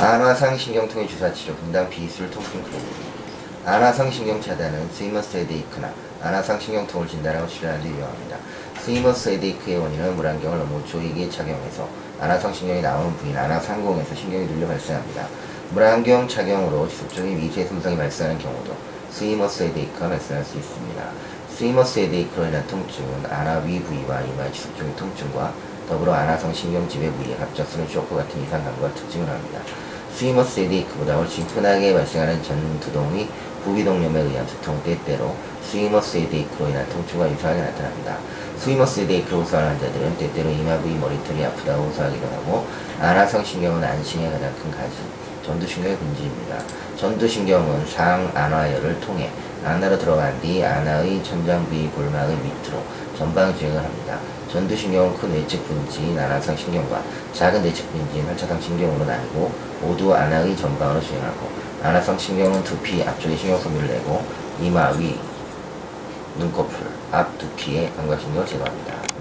안와상 신경통의 주사치료 분당 비술 통증 클리닉 안와상 신경 차단은 swimmer's headache나 안와상 신경통을 진단하고 치료하는 데 유용합니다. swimmer's headache의 원인은 물안경을 너무 조이게 착용해서 안와상 신경이 나오는 부위인 안와상공에서 신경이 눌려 발생합니다. 물안경 착용으로 지속적인 위주의 손상이 발생하는 경우도 swimmer's headache가 발생할 수 있습니다. swimmer's headache로 인한 통증은 안와 위 부위와 이마의 지속적인 통증과 더불어 안와상 신경지배 부위의 갑작스러운 쇼크 같은 이상 감각 특징으로 합니다. swimmer's headache보다 훨씬 흔하게 발생하는 전두동 및 부비동염에 의한 두통 때때로 swimmer's headache로 인한 통증과 유사하게 나타납니다. swimmer's headache로 호소하는 환자들은 때때로 이마 부위 머리털이 아프다고 호소하기도 하고 안와상 신경은 안신경의 가장 큰 가지 전두신경의 분지입니다. 전두신경은 상안와열을 통해 안와로 들어간 뒤 안와의 천장 부위 골막의 밑으로 전방 주행을 합니다. 전두신경은 큰 외측 분지인 안화상 신경과 작은 내측 분지인 활차상 신경으로 나뉘고 모두 안화의 전방으로 주행하고 안화상 신경은 두피 앞쪽에 신경소비를 내고 이마 위, 눈꺼풀, 앞 두피에 감각신경을 제거합니다.